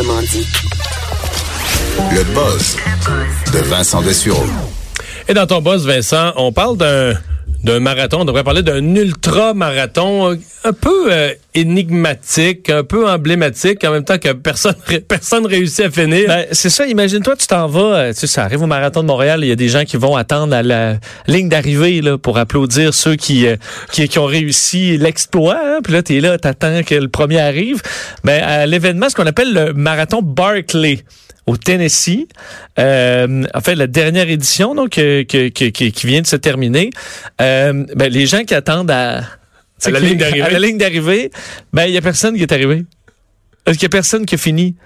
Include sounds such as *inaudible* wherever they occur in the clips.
Autrement dit. Le buzz de Vincent Dessureau. Et dans ton boss, Vincent, on parle d'un d'un marathon, on devrait parler d'un ultra-marathon un peu euh, énigmatique, un peu emblématique, en même temps que personne *laughs* personne réussit à finir. Ben, c'est ça, imagine-toi, tu t'en vas, euh, tu sais, ça arrive au marathon de Montréal, il y a des gens qui vont attendre à la ligne d'arrivée pour applaudir ceux qui, euh, qui, qui, ont réussi l'exploit, hein, puis là, tu es là, t'attends que le premier arrive. Ben, à l'événement, ce qu'on appelle le marathon Barclay au Tennessee. Euh, en fait, la dernière édition donc euh, qui vient de se terminer. Euh, ben, les gens qui attendent à, à la, ligne d'arrivée, ben il y a personne qui est arrivé. Est-ce qu'il y a personne qui a fini?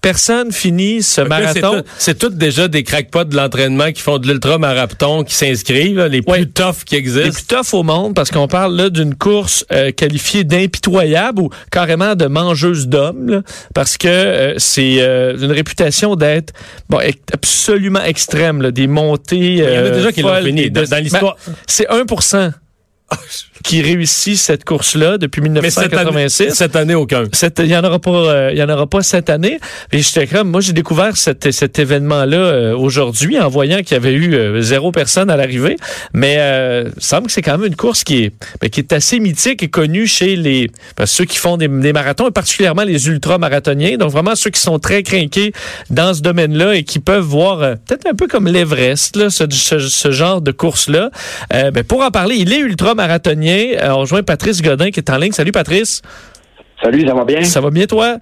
Personne finit ce marathon. C'est tout, déjà des crackpots de l'entraînement qui font de l'ultra-marathon, qui s'inscrivent, les plus tough qui existent. Les plus tough au monde, parce qu'on parle là d'une course euh, qualifiée d'impitoyable ou carrément de mangeuse d'hommes, parce que euh, c'est euh, une réputation d'être bon, absolument extrême, là, des montées. Il y en a déjà qui l'ont fini. Dans, l'histoire, ben, c'est 1 qui réussit cette course-là depuis 1986. Mais cette, année, aucun. Il y en aura pas, euh, il y en aura pas cette année. Et j'étais comme, moi, j'ai découvert cet, cet événement-là euh, aujourd'hui en voyant qu'il y avait eu euh, zéro personne à l'arrivée. Mais euh, il semble que c'est quand même une course qui est, ben, qui est assez mythique et connue chez les ben, ceux qui font des, des, marathons, et particulièrement les ultra-marathoniens. Donc vraiment ceux qui sont très craqués dans ce domaine-là et qui peuvent voir peut-être un peu comme l'Everest, là, ce, ce, ce, genre de course-là. ben, pour en parler, il est ultra Euh, on rejoint Patrice Godin qui est en ligne. Salut Patrice. Salut, ça va bien? Ça va bien toi?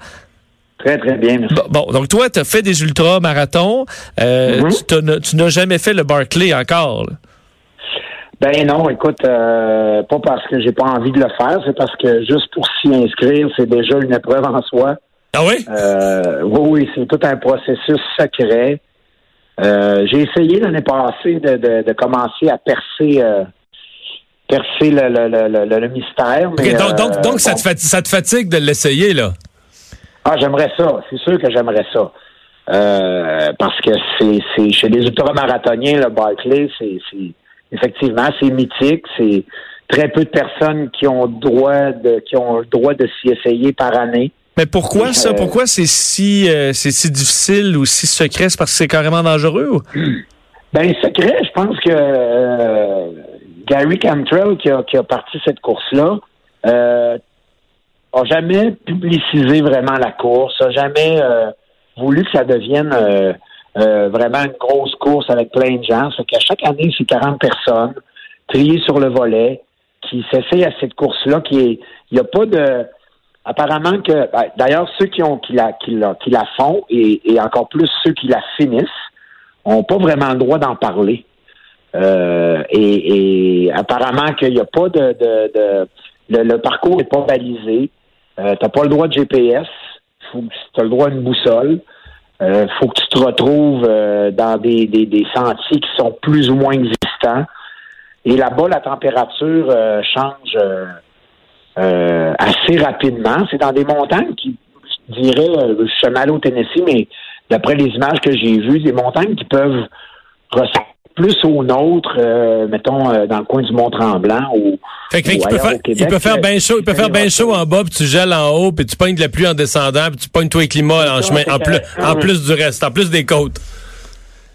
Très, très bien. Bon, donc toi, tu as fait des ultra-marathons. Euh, mm-hmm. Tu n'as jamais fait le Barclay encore. Ben non, écoute, euh, pas parce que j'ai pas envie de le faire, c'est parce que juste pour s'y inscrire, c'est déjà une épreuve en soi. Ah oui? oui, oui, c'est tout un processus secret. j'ai essayé l'année passée de, commencer à percer percer le, le, le, le mystère. Mais, donc, donc, donc ça, te fatigue, ça te fatigue de l'essayer, là? Ah, j'aimerais ça. C'est sûr que j'aimerais ça. Euh, parce que c'est, c'est chez les ultramarathoniens, le Barclay, c'est, c'est effectivement c'est mythique. C'est très peu de personnes qui ont droit de qui ont le droit de s'y essayer par année. Mais pourquoi ça? Pourquoi c'est si euh, c'est si difficile ou si secret? C'est parce que c'est carrément dangereux? Ou? Ben secret, je pense que euh, Gary Cantrell, qui a, qui a parti cette course-là, euh, a jamais publicisé vraiment la course, a jamais euh, voulu que ça devienne euh, euh, vraiment une grosse course avec plein de gens. C'est qu'à chaque année, c'est 40 personnes triées sur le volet qui s'essayent à cette course-là. Qui est, il n'y a pas de, apparemment que, ben, d'ailleurs, ceux qui ont qui la, qui la, qui la font et, et encore plus ceux qui la finissent ont pas vraiment le droit d'en parler. Euh, et, apparemment qu'il n'y a pas de, le, parcours n'est pas balisé. Euh, tu n'as pas le droit de GPS. Tu as le droit d'une boussole. Euh, faut que tu te retrouves euh, dans des, des, sentiers qui sont plus ou moins existants. Et là-bas, la température change assez rapidement. C'est dans des montagnes qui, je dirais, je suis allé au Tennessee, mais d'après les images que j'ai vues, des montagnes qui peuvent ressembler plus au nôtre, euh, mettons, euh, dans le coin du Mont-Tremblant ou, fait que, peut faire, Il peut faire bien chaud, il peut faire bien chaud en bas, puis tu gèles en haut, puis tu pognes de la pluie en descendant, puis tu pognes toi les climats en chemin, en plus, en plus du reste, en plus des côtes.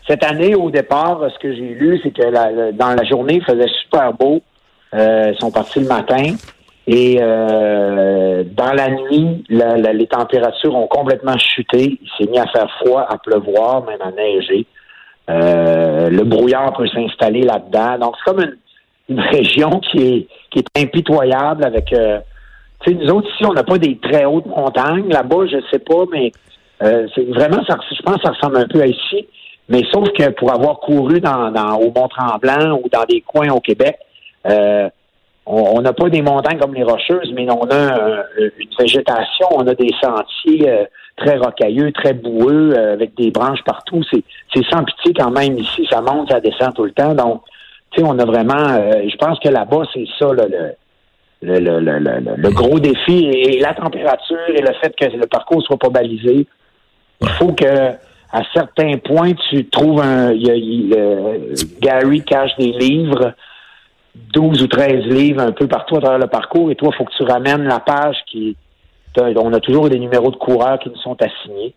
Cette année, au départ, ce que j'ai lu, c'est que dans la journée, il faisait super beau. Euh, ils sont partis le matin. Et dans la nuit, les températures ont complètement chuté. Il s'est mis à faire froid, à pleuvoir, même à neiger. Euh, le brouillard peut s'installer là-dedans. Donc, c'est comme une, *laughs* région qui est, qui est impitoyable avec... Euh, tu sais, nous autres, ici, on n'a pas des très hautes montagnes. Là-bas, je sais pas, mais euh, c'est vraiment, je pense que ça ressemble un peu à ici. Mais sauf que pour avoir couru dans, dans au Mont-Tremblant ou dans des coins au Québec, euh, on n'a pas des montagnes comme les Rocheuses, mais on a une végétation, on a des sentiers euh, très rocailleux, très boueux, euh, avec des branches partout. C'est, sans pitié quand même ici, ça monte, ça descend tout le temps. Donc, tu sais, on a vraiment, euh, je pense que là-bas, c'est ça le, le, le, le, le, gros défi et, la température et le fait que le parcours soit pas balisé. Il faut que à certains points, tu trouves un. Gary cache des livres 12 ou 13 livres un peu partout à travers le parcours et toi, il faut que tu ramènes la page qui on a toujours des numéros de coureurs qui nous sont assignés.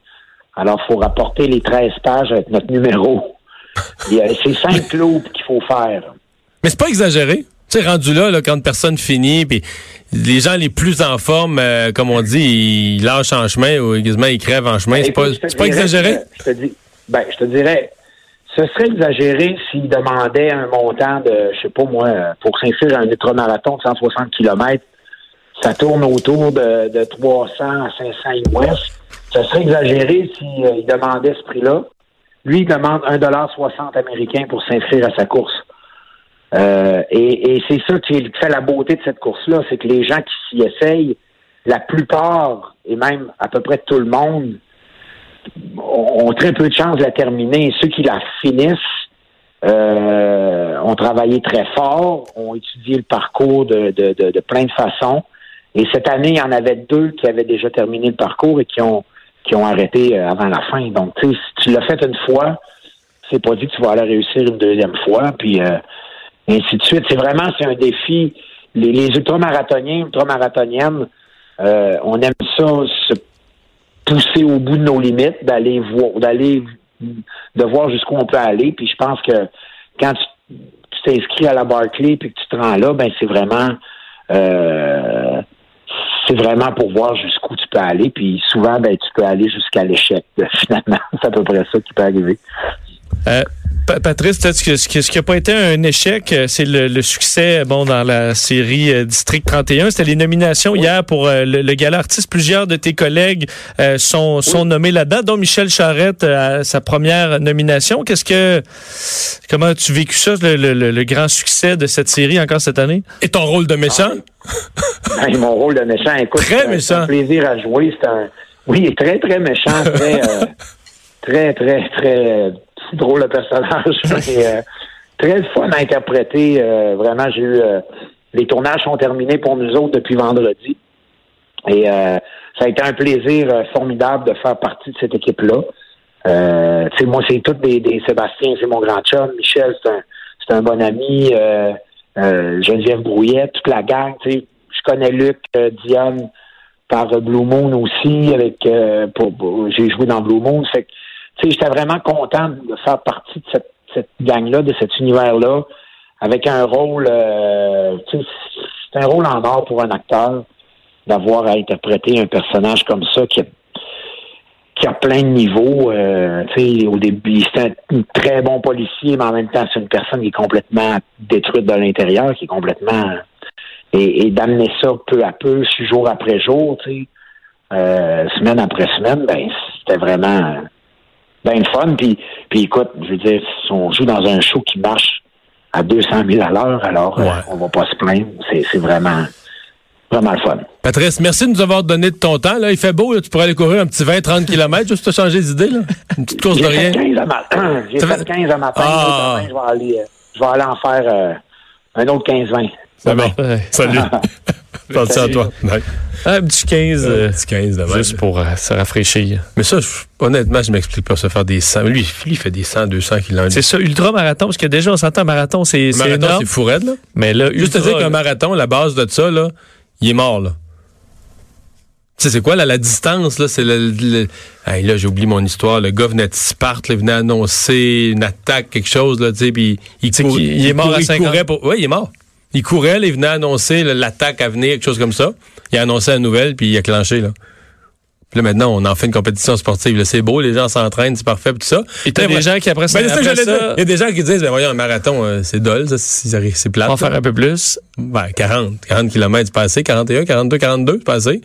Alors, il faut rapporter les 13 pages avec notre numéro. *laughs* C'est cinq loops qu'il faut faire. Mais c'est pas exagéré. Tu sais, rendu là, là, quand personne finit, puis les gens les plus en forme, euh, comme on dit, ils lâchent en chemin ou quasiment ils crèvent en chemin. Ben, c'est pas, pas exagéré? Je te, dis, ben, je te dirais, ce serait exagéré s'ils demandaient un montant de, je sais pas moi, pour s'inscrire à un ultramarathon de 160 km, ça tourne autour de, de 300 à 500 US. Ce serait exagéré s'ils demandaient ce prix-là. Lui, il demande 1,60 américain pour s'inscrire à sa course. Euh, et c'est ça qui fait la beauté de cette course-là, c'est que les gens qui s'y essayent, la plupart, et même à peu près tout le monde, ont très peu de chances de la terminer. Ceux qui la finissent euh, ont travaillé très fort, ont étudié le parcours de, de, de, plein de façons. Et cette année, il y en avait deux qui avaient déjà terminé le parcours et qui ont qui ont arrêté euh, avant la fin. Donc, tu sais, si tu l'as fait une fois, c'est pas dit que tu vas aller réussir une deuxième fois, puis euh, ainsi de suite. C'est vraiment c'est un défi. Les, les ultramarathoniens, ultramarathoniennes, on aime ça pousser au bout de nos limites, d'aller voir, d'aller de voir jusqu'où on peut aller. Puis je pense que quand tu t'inscris à la Barclay puis que tu te rends là, ben c'est vraiment euh, c'est vraiment pour voir jusqu'où tu peux aller. Puis souvent, ben tu peux aller jusqu'à l'échec. *laughs* Finalement, c'est à peu près ça qui peut arriver. Euh, Patrice, peut-être que ce qui- ce qui n'a pas été un échec, euh, c'est le, le succès bon dans la série euh, District 31. C'était les nominations hier pour euh, le, le gala artiste. Plusieurs de tes collègues euh, sont, sont nommés là-dedans, dont Michel Charette euh, à sa première nomination. Qu'est-ce que comment as-tu vécu ça, le, le- grand succès de cette série encore cette année? Et ton rôle de méchant? Ben, mon rôle de méchant, écoute, Très méchant. c'est un plaisir à jouer. C'est un, oui, très très méchant, très, euh, *laughs* très très très euh, drôle de personnage, *laughs* mais euh, très fun à interpréter. euh, vraiment, j'ai eu euh, les tournages sont terminés pour nous autres depuis vendredi, et euh, ça a été un plaisir euh, formidable de faire partie de cette équipe-là. Euh, moi, c'est toutes des, des Sébastien, c'est mon grand chum. Michel, c'est un, c'est un bon ami. Euh, euh, Geneviève Brouillet, toute la gang. Tu sais, je connais Luc, euh, Diane par Blue Moon aussi. Avec, euh, pour, pour- j'ai joué dans Blue Moon. Fait que, j'étais vraiment content de faire partie de cette, gang-là, de cet univers-là, avec un rôle. euh, c'est un rôle en or pour un acteur d'avoir à interpréter un personnage comme ça qui a qui a plein de niveaux. Euh, au début, c'est un, très bon policier, mais en même temps, c'est une personne qui est complètement détruite de l'intérieur, qui est complètement et, et d'amener ça peu à peu, jour après jour, tu sais, euh, semaine après semaine, ben c'était vraiment ben le fun. Puis, puis écoute, je veux dire, si on joue dans un show qui marche à 200 000 à l'heure, alors euh, Ouais. on va pas se plaindre. C'est, c'est vraiment vraiment le fun. Patrice, merci de nous avoir donné de ton temps. Là, il fait beau, là, tu pourrais aller courir un petit 20-30 km juste pour te changer d'idée. Là. Une petite course de J'ai rien. fait 15 *clears throat* à. J'ai fait fait- 15 à matin. Ah. Demain, je vais aller, euh, je vais aller en faire euh, un autre 15-20. C'est bon. Salut. *laughs* Pense à toi. Un petit 15, euh, Petit 15 de juste pour euh, se rafraîchir. Mais ça, je- honnêtement, je m'explique pas se faire des 100. Lui, lui, il fait des 100, 200 km. C'est ça, ultra-marathon, parce que déjà, on s'entend marathon, c'est marathon, c'est fou raide, là. Mais là, Juste te ultra, dire qu'un marathon, la base de ça, là, il est mort, là. Tu sais, c'est quoi, là, la distance, là? C'est le. le- Hey, là, j'ai oublié mon histoire. Le gars venait de Sparte, là, il venait annoncer une attaque, quelque chose, là, tu sais, puis il, il est mort à il 50. courait pour. Oui, il est mort. Il courait, là, il venait annoncer l'attaque à venir, quelque chose comme ça. Il a annoncé la nouvelle, puis il a clenché, là. Puis là, maintenant, on en fait une compétition sportive. là. C'est beau, les gens s'entraînent, c'est parfait, tout ça. Et t'as des gens qui, après ça, Ben, après ça, dire. Il y a des gens qui disent, ben voyons, un marathon, euh, c'est dole, ça, c'est c'est plate. vont ça. faire un peu plus. Ben, 40. 40 km, c'est pas assez. 41, 42, 42, c'est pas assez.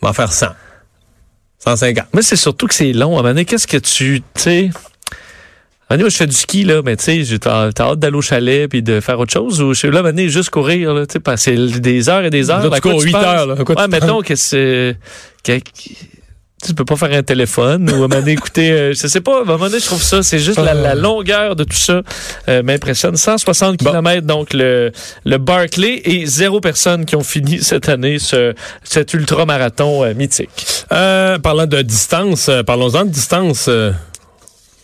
On va en faire 100. 150. Mais c'est surtout que c'est long. À un moment qu'est-ce que tu, tu sais... Moi, je fais du ski, là, mais tu sais, j'ai- hâte d'aller au chalet puis de faire autre chose ou je suis là, juste courir, là, tu sais, passer des heures et des heures. Là, tu cours huit penses? heures, là. Ouais, mettons que c'est... que- tu peux pas faire un téléphone ou à un moment donné écouter, euh, je sais pas, à un moment donné, je trouve ça, c'est juste la, la longueur de tout ça euh, m'impressionne. 160 Bon. km, donc le, le Barclay et zéro personne qui ont fini cette année ce, cet ultra-marathon euh, mythique. Euh, parlant de distance, parlons-en de distance.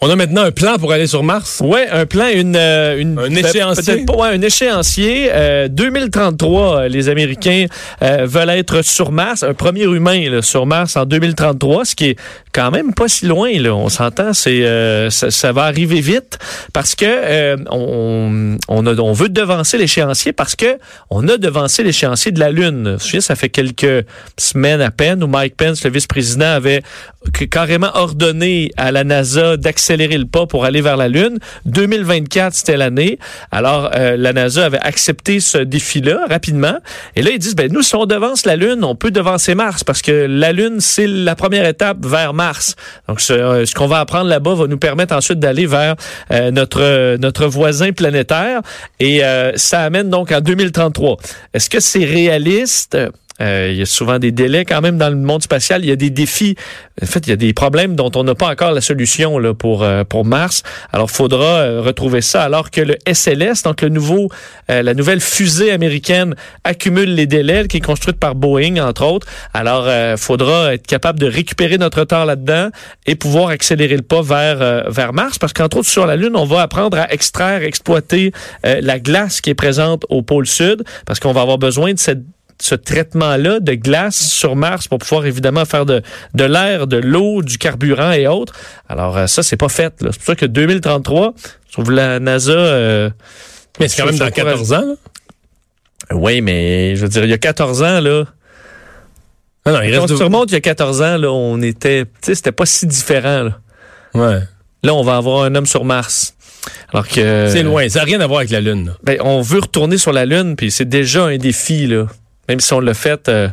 Euh, On a maintenant un plan pour aller sur Mars. Ouais, un plan, une, euh, une Un échéancier. pas, ouais, un échéancier. Euh, 2033, euh, les Américains euh, veulent être sur Mars, un premier humain là, sur Mars en 2033, ce qui est quand même pas si loin. Là, on s'entend, c'est euh, ça, va arriver vite parce que euh, on, on, a, on veut devancer l'échéancier parce que on a devancé l'échéancier de la Lune. Ça fait quelques semaines à peine où Mike Pence, le vice-président, avait carrément ordonné à la NASA d'accélérer le pas pour aller vers la Lune. 2024, c'était l'année. Alors, euh, la NASA avait accepté ce défi-là rapidement. Et là, ils disent, ben nous, si on devance la Lune, on peut devancer Mars parce que la Lune, c'est la première étape vers Mars. Donc, ce, euh, ce qu'on va apprendre là-bas va nous permettre ensuite d'aller vers euh, notre, notre voisin planétaire. Et euh, ça amène donc en 2033. Est-ce que c'est réaliste? Euh, il y a souvent des délais quand même dans le monde spatial. Il y a des défis. En fait, il y a des problèmes dont on n'a pas encore la solution là, pour, euh, pour Mars. Alors, faudra euh, retrouver ça alors que le SLS, donc le nouveau, la nouvelle fusée américaine, accumule les délais qui est construite par Boeing, entre autres. Alors, faudra être capable de récupérer notre retard là-dedans et pouvoir accélérer le pas vers, vers Mars parce qu'entre autres, sur la Lune, on va apprendre à extraire, exploiter la glace qui est présente au pôle sud parce qu'on va avoir besoin de cette ce traitement-là de glace sur Mars pour pouvoir évidemment faire de, de l'air, de l'eau, du carburant et autres. Alors euh, ça, c'est pas fait. là. C'est pour ça que 2033, je trouve la NASA... euh, Mais c'est quand même dans pourrait- 14 ans. là. Oui, mais je veux dire, il y a 14 ans, là... Non, non, il Quand reste se remonte il y a 14 ans, là, on était... Tu sais, c'était pas si différent, là. Ouais. Là, on va avoir un homme sur Mars. Alors que... C'est loin. Ça n'a rien à voir avec la Lune. là. Ben, on veut retourner sur la Lune, puis c'est déjà un défi, là. Même si on l'a fait euh,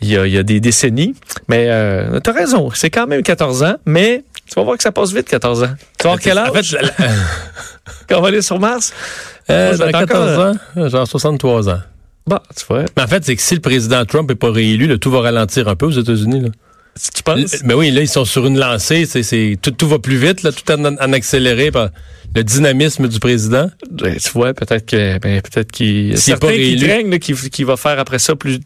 il y, a, il y a des décennies. Mais euh, t'as raison, c'est quand même 14 ans, mais tu vas voir que ça passe vite, 14 ans. Tu vas avoir quel âge En fait, *laughs* quand on va aller sur Mars? euh, Moi, vais dans être 14 encore- ans, genre 63 ans. Bon, tu vois, Mais en fait, c'est que si le président Trump n'est pas réélu, tout va ralentir un peu aux États-Unis. Si tu penses... L- Mais oui, là, ils sont sur une lancée. C'est, c'est, tout, tout va plus vite, là, tout en, en accéléré par le dynamisme du président. Ben, tu vois, peut-être que ben, peut-être qu'il S'il qui craignent là, va faire après ça plus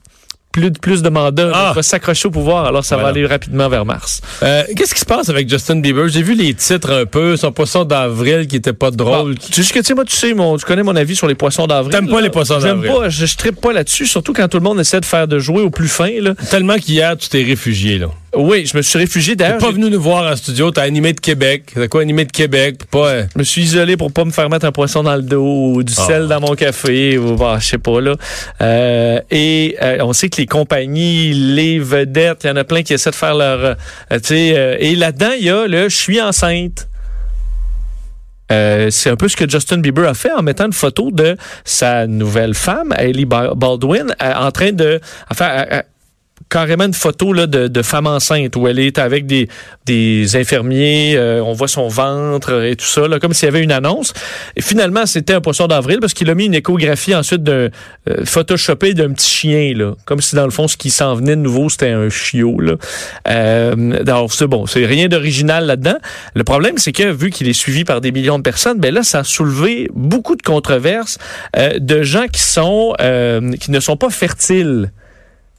plus, plus de mandats, Ah! va s'accrocher au pouvoir, alors ça Voilà. va aller rapidement vers Mars. Euh, qu'est-ce qui se passe avec Justin Bieber? J'ai vu les titres un peu, son poisson d'avril qui était pas drôle. Tu sais que tu sais, moi, tu sais, mon, tu connais mon avis sur les poissons d'avril. T'aimes pas les poissons J'aime d'avril? pas, je, je trippe pas là-dessus, surtout quand tout le monde essaie de faire de jouer au plus fin. Là. Tellement qu'hier, tu t'es réfugié, là. Oui, je me suis réfugié T'es d'ailleurs. pas j'ai- venu nous voir en studio, t'as animé de Québec. T'as quoi animé de Québec? Pas, euh, Je me suis isolé pour pas me faire mettre un poisson dans le dos ou du Ah. sel dans mon café ou bah, je sais pas là. Euh, et euh, on sait que les compagnies, les vedettes, il y en a plein qui essaient de faire leur, euh, tu sais, euh, et là-dedans il y a le je suis enceinte. Euh, c'est un peu ce que Justin Bieber a fait en mettant une photo de sa nouvelle femme, Hailey Ba- Baldwin, en train de en faire euh, carrément une photo là, de, de femme enceinte où elle est avec des, des infirmiers, euh, on voit son ventre et tout ça, là, comme s'il y avait une annonce. Et finalement, c'était un poisson d'avril parce qu'il a mis une échographie ensuite d'un euh, photoshopé d'un petit chien, là, comme si dans le fond, ce qui s'en venait de nouveau, c'était un chiot. Là. Euh, alors, c'est bon, c'est rien d'original là-dedans. Le problème, c'est que vu qu'il est suivi par des millions de personnes, ben là, ça a soulevé beaucoup de controverses euh, de gens qui sont euh, qui ne sont pas fertiles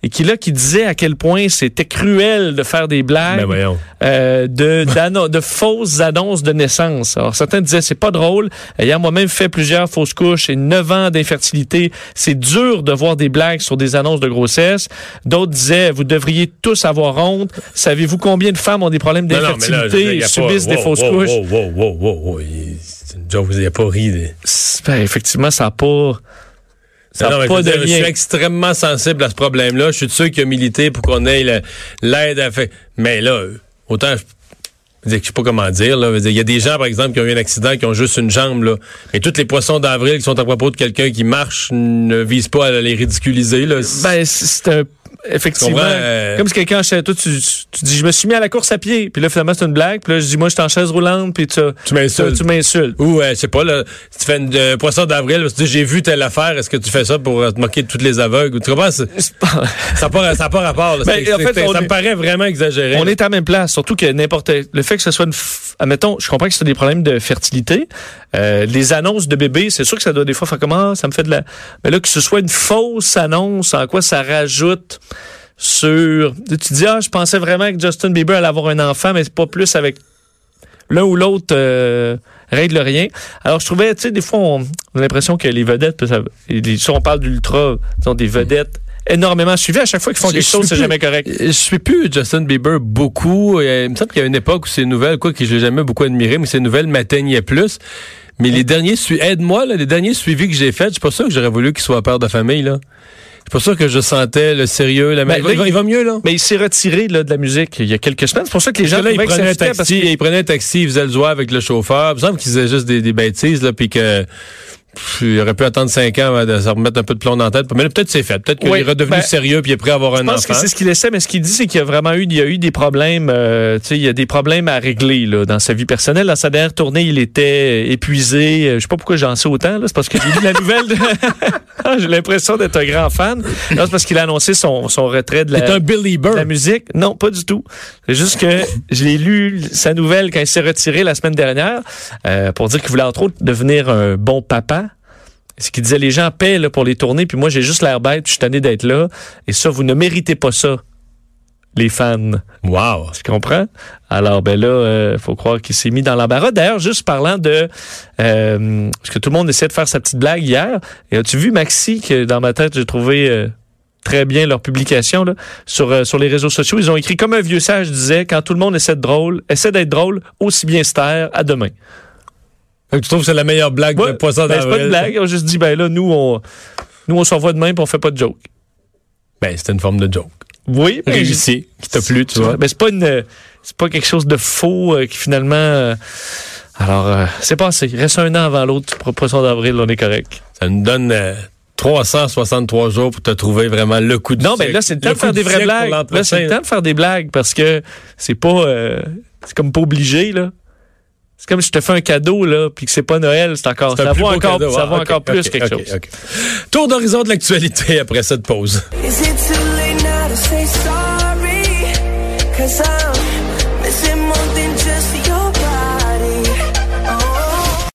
et qui là qui disait à quel point c'était cruel de faire des blagues ben euh, de, de fausses annonces de naissance. Alors certains disaient c'est pas drôle. Ayant moi-même fait plusieurs fausses couches et 9 ans d'infertilité, c'est dur de voir des blagues sur des annonces de grossesse. D'autres disaient vous devriez tous avoir honte. Savez-vous combien de femmes ont des problèmes d'infertilité et subissent pas- des fausses wow, couches? Wow, wow, wow, wow, wow. Il- vous n'avez pas ri. des- Ben, effectivement, ça n'a pas, ça Non, pas de dire, je suis extrêmement sensible à ce problème-là. Je suis de ceux qui ont milité pour qu'on ait l'aide à faire. Mais là, autant je. je sais pas comment dire. là. Il y a des gens, par exemple, qui ont eu un accident, qui ont juste une jambe. Là. Mais tous les poissons d'avril qui sont à propos de quelqu'un qui marche ne visent pas à les ridiculiser. Là. Ben, c'est c'est un. Effectivement. euh, Comme si quelqu'un toi, tu, tu dis, je me suis mis à la course à pied. Puis là, finalement, c'est une blague. Puis là, je dis, moi, je suis en chaise roulante. Puis tu, tu m'insultes. tu m'insultes. Ou, euh, je sais pas, là, si tu fais une euh, poisson d'avril, tu dis, j'ai vu telle affaire, est-ce que tu fais ça pour euh, te moquer de toutes les aveugles? Tu comprends? Ça n'a pas, ça pas rapport. là. Ben, en fait, ça est- me paraît vraiment exagéré. On là. est à la même place, surtout que n'importe le fait que ce soit une f- admettons, je comprends que c'est des problèmes de fertilité. Euh, les annonces de bébés, c'est sûr que ça doit des fois faire comment ça me fait de la mais là que ce soit une fausse annonce, en quoi ça rajoute sur tu dis ah, je pensais vraiment que Justin Bieber allait avoir un enfant mais c'est pas plus avec l'un ou l'autre euh, règle rien. Alors, je trouvais, tu sais, des fois, on, on a l'impression que les vedettes, ça, les- si on parle d'ultra, sont des vedettes énormément suivies. À chaque fois qu'ils font quelque je chose, c'est jamais correct. Je suis plus Justin Bieber beaucoup. Il me semble qu'il y a une époque où ces nouvelles, quoi, que je l'ai jamais beaucoup admiré, mais ces nouvelles m'atteignaient plus. Mais les derniers, aide-moi, là, les derniers suivis que j'ai faits, je suis pas sûr que j'aurais voulu qu'il soit père de famille, là. Suis pas sûr que je sentais le sérieux, la Ben, il, va, là, il va- il va mieux, là. Mais il s'est retiré là, de la musique il y a quelques semaines. C'est pour ça que les gens Parce que là, il que prenait un ça taxi, il prenait un taxi, il faisait le joie avec le chauffeur. Il me semble qu'il faisait juste des, des bêtises, là, puis que il aurait pu attendre cinq ans avant de se remettre un peu de plomb dans la tête. Mais peut-être c'est fait. Peut-être qu'il Oui, est redevenu ben, sérieux puis il est prêt à avoir un Je pense que enfant. c'est ce qu'il essaie, mais ce qu'il dit, c'est qu'il y a vraiment eu, il y a eu des problèmes, euh, tu sais, il y a des problèmes à régler là, dans sa vie personnelle. Dans sa dernière tournée, il était épuisé. Euh, Je sais pas pourquoi j'en sais autant. C'est parce que j'ai lu la nouvelle. de- *laughs* Ah, j'ai l'impression d'être un grand fan. C'est parce qu'il a annoncé son, son retrait la, de la musique. Non, pas du tout. C'est juste que je l'ai lu, sa nouvelle, quand il s'est retiré la semaine dernière, euh, pour dire qu'il voulait entre autres devenir un bon papa. Ce qu'il disait, les gens paient là, pour les tournées, puis moi j'ai juste l'air bête, puis je suis tanné d'être là. Et ça, vous ne méritez pas ça, les fans. Wow. Tu comprends? Alors, ben là, euh, faut croire qu'il s'est mis dans l'embarras. D'ailleurs, juste parlant de... Euh, parce que tout le monde essaie de faire sa petite blague hier. Et as-tu vu, Maxi, que dans ma tête, j'ai trouvé... euh, Très bien leur publication là, sur, euh, sur les réseaux sociaux. Ils ont écrit comme un vieux sage disait quand tout le monde essaie de drôle, essaie d'être drôle, aussi bien se taire, à demain. Tu trouves que c'est la meilleure blague Ouais, de poisson ben, c'est pas d'avril? une blague. Ont juste dit, ben là, nous, on, nous, on s'envoie de même et on fait pas de joke. Ben, c'était une forme de joke. Oui, mais Réussi, qui t'a plu, tu vois. Ben, c'est pas une, c'est pas quelque chose de faux euh, qui finalement. euh, alors, euh, c'est passé. Reste un an avant l'autre. Pour Poisson d'avril, on est correct. Ça nous donne euh, 363 jours pour te trouver vraiment le coup de Non, mais siècle. là, c'est le temps de faire des vraies blagues. Là, c'est le temps de faire des blagues parce que c'est pas, euh, c'est comme pas obligé, là. C'est comme si je te fais un cadeau, là, puis que c'est pas Noël, c'est encore, ça vaut encore, cadeau. ça Ah, encore plus ok, quelque chose. Tour d'horizon de l'actualité après cette pause. Is it too late now to say sorry? Cause I'm